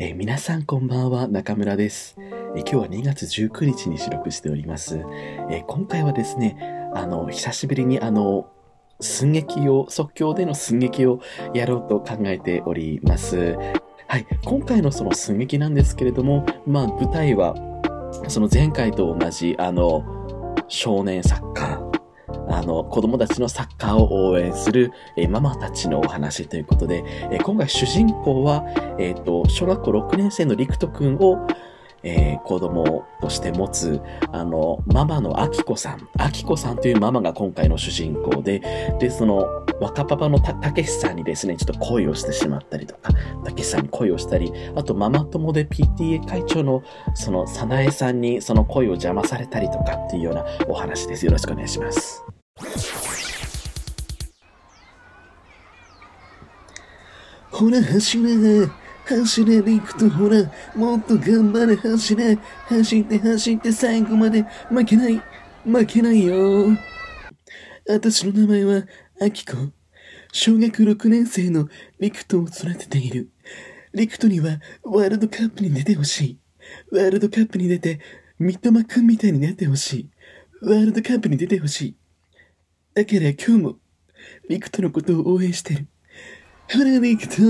えー皆さんこんばんは、中村です、えー今日は2月19日に収録しております。えー今回はですね、あの、久しぶりにあの、寸劇を、即興での寸劇をやろうと考えております。はい、今回のその寸劇なんですけれども、まあ舞台は、その前回と同じ、あの、少年サッカー、あの、子供たちのサッカーを応援する、えーママたちのお話ということで、えー今回主人公は、えっ、と、小学校6年生の陸斗くんを、えー子供として持つ、あの、ママのあきこさん。あきこさんというママが今回の主人公で、で、その、若パパのたたけしさんにですね、ちょっと恋をしてしまったりとか、たけしさんに恋をしたり、あとママ友で PTA 会長の、その、さなえさんにその恋を邪魔されたりとかっていうようなお話です。よろしくお願いします。ほら走れ。走れリクとほらもっと頑張れ。走れ。走って走って最後まで。負けない。負けないよ。私の名前はアキコ。小学6年生のリクトを育てている。リクトにはワールドカップに出てほしい。ワールドカップに出て三笘くんみたいになってほしい。ワールドカップに出てほしい。だから今日もリクトのことを応援してる。ほら、リクト、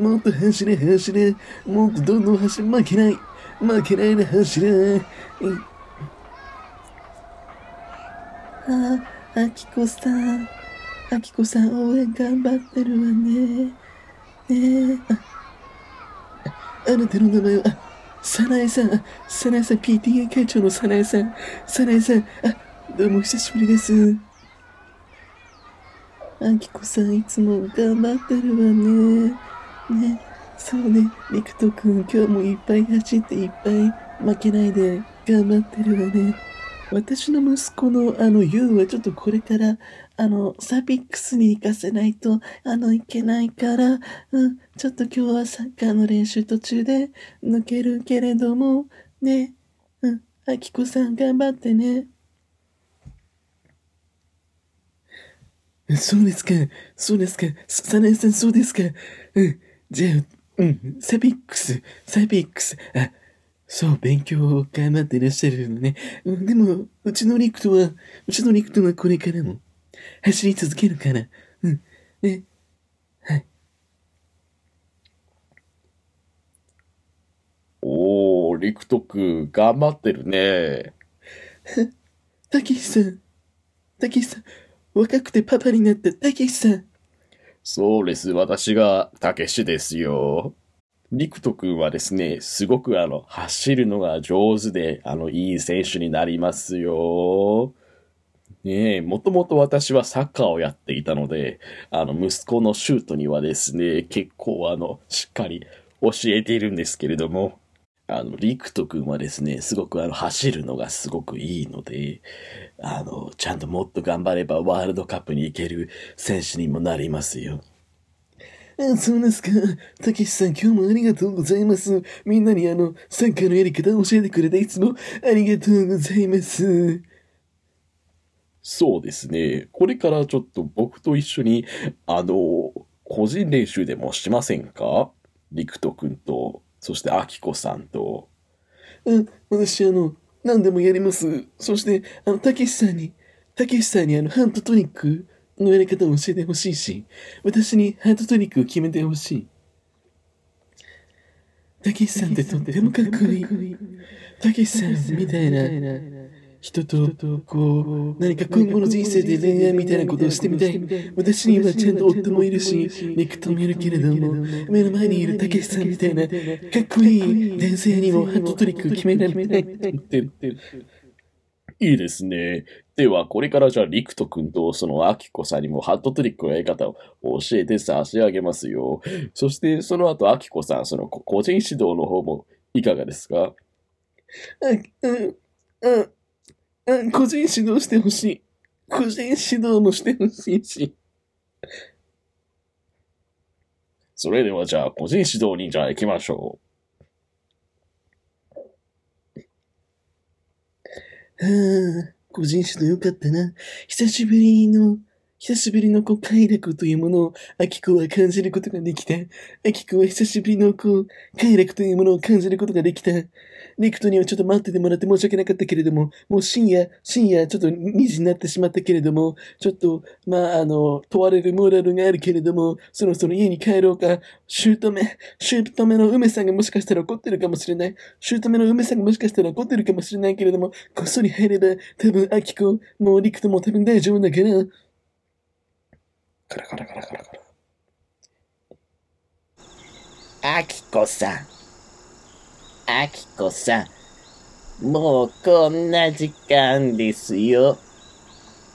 もっと走れ、走れ、もっとどんどん走れ、負けない、負けないで走れ。ああ、あきこさん、あきこさん応援頑張ってるわね。ねえ、あ、あなたの名前は、あ、サナエさん、あサナエさん、PTA 会長のサナエさん、サナエさん、あ、どうも久しぶりです。あきこさんいつも頑張ってるわね。ね、そうね、りくとくん今日もいっぱい走っていっぱい負けないで頑張ってるわね。私の息子のあの、ゆうはちょっとこれから、あの、サピックスに行かせないと、あの、いけないから、うん、ちょっと今日はサッカーの練習途中で抜けるけれども、ね、うん、あきこさん頑張ってね。そうですか。そうですか。サナエさん、そうですか。うん。じゃあ、うん。 SAPIX、SAPIX。あ、そう、勉強を頑張っていらっしゃるのね。うん、でも、うちのリクトは、うちのリクトはこれからも、走り続けるから。うん。ね。はい。おー、陸斗くん、頑張ってるね。たけしさん。たけしさん。若くてパパになったたけしさん。そうです。私が、たけしですよ。陸斗くんはですね、すごくあの、走るのが上手で、あの、いい選手になりますよ。ねえ、もともと私はサッカーをやっていたので、あの、息子のシュートにはですね、結構あの、しっかり教えているんですけれども、あの、陸斗くんはですね、すごくあの、走るのがすごくいいので、あの、ちゃんともっと頑張ればワールドカップに行ける選手にもなりますよ。あ、そうですか。たけしさん、今日もありがとうございます。みんなにあの、サッカーのやり方を教えてくれていつもありがとうございます。そうですね。これからちょっと僕と一緒に、あの、個人練習でもしませんか？陸斗くんと、そしてあきこさんと。うん、私あの、何でもやります。そして、あの、たけしさんに、たけしさんにあの、ハントトニックのやり方を教えてほしいし、私にハントトニックを決めてほしい。たけしさんってとってもかっこいい。たけしさんみたいな人と、こう、何か今後の人生で恋愛みたいなことをしてみたい。私にはちゃんと夫もいるし、陸ともいるけれども、目の前にいるたけしさんみたいな、かっこいい男性にもハントトリックを決められたいって言ってる。いいですね。では、これからじゃあ、陸斗くんと、その、あきこさんにもハットトリックのやり方を教えて差し上げますよ。そして、その後、あきこさん、その、こ個人指導の方も、いかがですか？あ、うん、うん、個人指導してほしい。個人指導もしてほしいし。それでは、じゃあ、個人指導に、じゃあ、行きましょうはあ、個人指導よかったな。久しぶりの久しぶりのこう快楽というものを、アキコは感じることができた。アキコは久しぶりのこう、快楽というものを感じることができた。リクトにはちょっと待っててもらって申し訳なかったけれども、もう深夜、深夜ちょっと2時になってしまったけれども、ちょっと、まあ、あの、問われるモラルがあるけれども、そろそろ家に帰ろうか。姑、姑の梅さんがもしかしたら怒ってるかもしれない。姑の梅さんがもしかしたら怒ってるかもしれないけれども、こっそり入れば、多分、アキコ、もうリクトも多分大丈夫だから。カラカラカラカラカラ。あきこさん。あきこさん。もうこんな時間ですよ。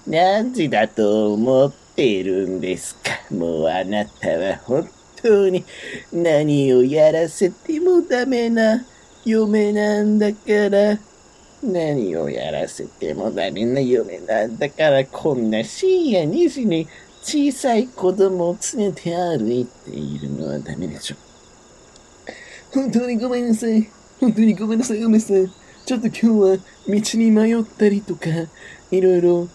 何時だと思ってるんですか？もうあなたは本当に何をやらせてもダメな？嫁なんだから。何をやらせてもダメな嫁なんだからこんな深夜2時に小さい子供を連れて歩いているのはダメでしょ。本当にごめんなさい。本当にごめんなさい、梅さん。ちょっと今日は道に迷ったりとか、いろいろ、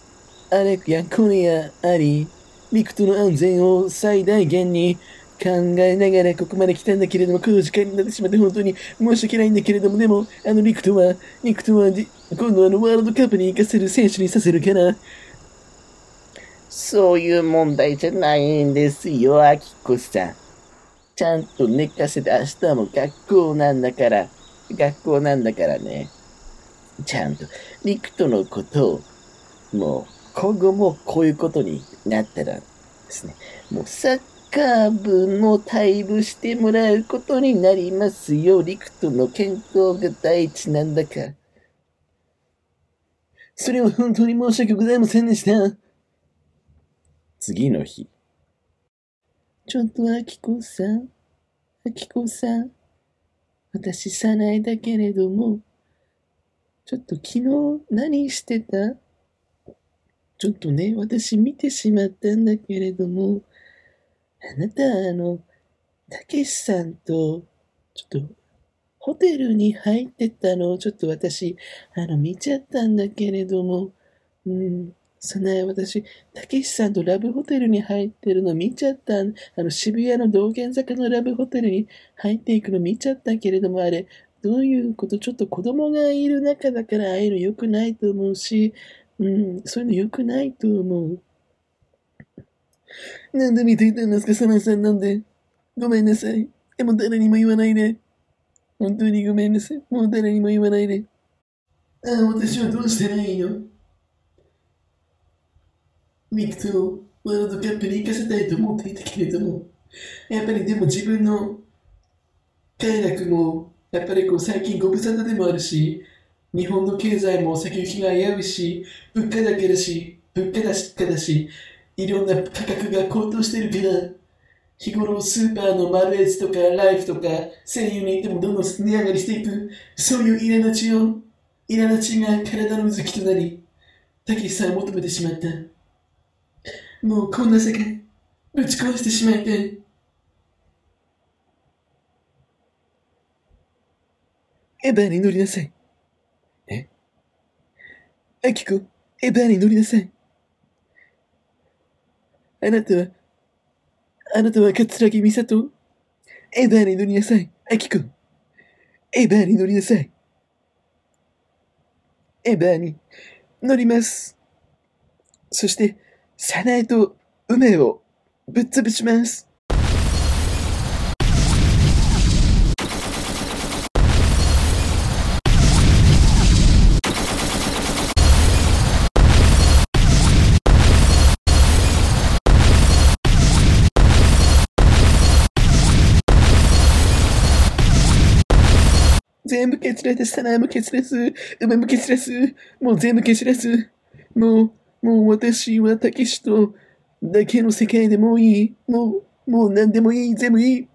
あれやこれやあり、リクトの安全を最大限に考えながらここまで来たんだけれども、この時間になってしまって本当に申し訳ないんだけれども、でも、あのリクトは、リクトは、今度あのワールドカップに行かせる選手にさせるから、そういう問題じゃないんですよ、あきこさん。ちゃんと寝かせて明日も学校なんだから、学校なんだからね。ちゃんと、リクトのことを、もう、今後もこういうことになったらですね、もうサッカー部も退部してもらうことになりますよ。リクトの健康が第一なんだから。それは本当に申し訳ございませんでした。次の日。ちょっと、あきこさん。あきこさん。私、さないだけれども、ちょっと昨日何してた？ちょっとね、私見てしまったんだけれども、あなた、あの、たけしさんと、ちょっと、ホテルに入ってたのをちょっと私、あの、見ちゃったんだけれども、うん、そない私、たけしさんとラブホテルに入ってるの見ちゃった。あの、渋谷の道玄坂のラブホテルに入っていくの見ちゃったけれども、あれ、どういうこと？ちょっと子供がいる中だからああいうの良くないと思うし、うん、そういうの良くないと思う。なんで見ていたんですか、サナさんなんで。ごめんなさい。でも誰にも言わないで。本当にごめんなさい。もう誰にも言わないで。ああ、私はどうしたらいいの？ミクとワールドカップに行かせたいと思っていたけれども、やっぱりでも自分の快楽も、やっぱりこう最近ご無沙汰でもあるし、日本の経済も先行きが危ういし、物価高だし、物価高だし、いろんな価格が高騰してるから、日頃スーパーのマルエツとかライフとか声優に行ってもどんどん値上がりしていく、そういう苛立ちを、苛立ちが体のうずきとなり、たけしさんを求めてしまった。もうこんな世界、ぶち壊してしまいたい。エヴァに乗りなさい。え？アキコ、エヴァに乗りなさい。あなたは、あなたは桂木美里。エヴァに乗りなさい。アキコ。エヴァに乗りなさい。エヴァに乗ります。そして、サナエと梅をぶっ潰します。全部蹴散らす、サナエも蹴散らす、梅も蹴散らす、もう全部蹴散らす。もう、もう私はたけしとだけの世界でもいい。もう、もう何でもいい。全部いい。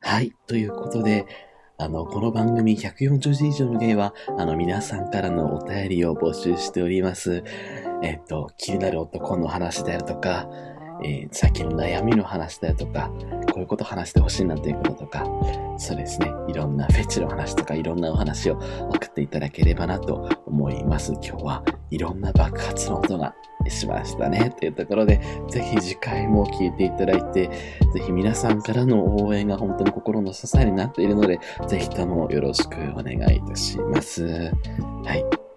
はい。ということで、あの、この番組140字以上のゲイは、あの、皆さんからのお便りを募集しております。えっと、気になる男の話であるとか、えー、さっきの悩みの話であるとか、こういうこと話してほしいなということとか、そうですね、いろんなフェチの話とかいろんなお話を送っていただければなと思います。今日はいろんな爆発の音がしましたね。というところで、ぜひ次回も聞いていただいて、ぜひ皆さんからの応援が本当に心の支えになっているので、ぜひともよろしくお願いいたします。はい。